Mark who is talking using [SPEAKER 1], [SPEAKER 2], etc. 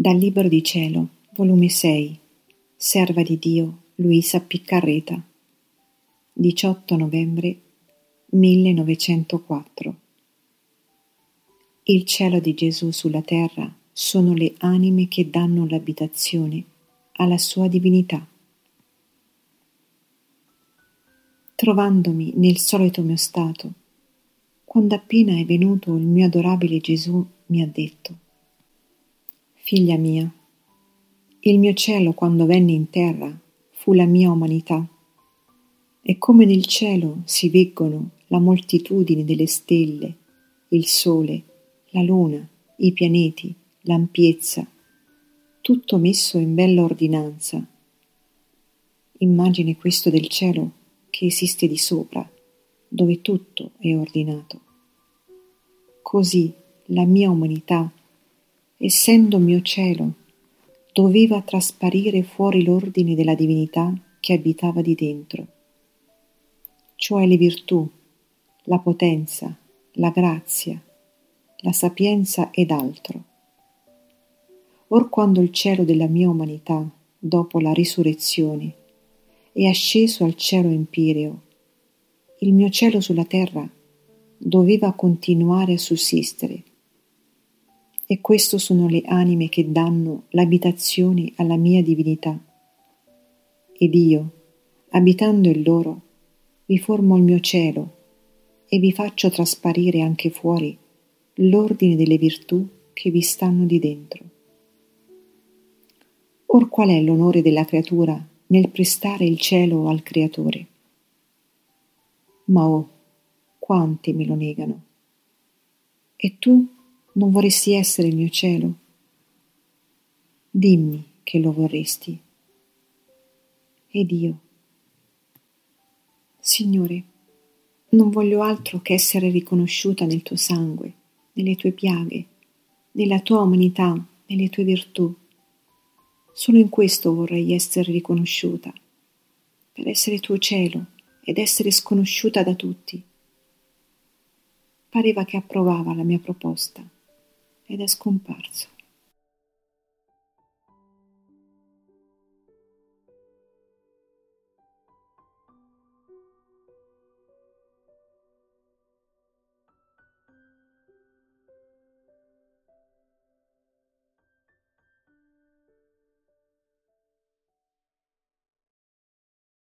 [SPEAKER 1] Dal Libro di Cielo, volume 6, Serva di Dio, Luisa Piccarreta, 18 novembre 1904. Il cielo di Gesù sulla terra sono le anime che danno l'abitazione alla sua divinità. Trovandomi nel solito mio stato, quando appena è venuto il mio adorabile Gesù mi ha detto Figlia mia, il mio cielo quando venne in terra fu la mia umanità, e come nel cielo si veggono la moltitudine delle stelle, il sole, la luna, i pianeti, l'ampiezza, tutto messo in bella ordinanza. Immagine questo del cielo che esiste di sopra, dove tutto è ordinato. Così la mia umanità essendo mio cielo, doveva trasparire fuori l'ordine della divinità che abitava di dentro, cioè le virtù, la potenza, la grazia, la sapienza ed altro. Or quando il cielo della mia umanità, dopo la risurrezione, è asceso al cielo empireo, il mio cielo sulla terra doveva continuare a sussistere e questo sono le anime che danno l'abitazione alla mia divinità. Ed io, abitando in loro, vi formo il mio cielo e vi faccio trasparire anche fuori l'ordine delle virtù che vi stanno di dentro. Or qual è l'onore della creatura nel prestare il cielo al Creatore? Ma oh, quanti me lo negano. E tu non vorresti essere il mio cielo? Dimmi che lo vorresti. Ed io, Signore, non voglio altro che essere riconosciuta nel tuo sangue, nelle tue piaghe, nella tua umanità, nelle tue virtù. Solo in questo vorrei essere riconosciuta, per essere tuo cielo ed essere sconosciuta da tutti. Pareva che approvava la mia proposta ed è scomparso.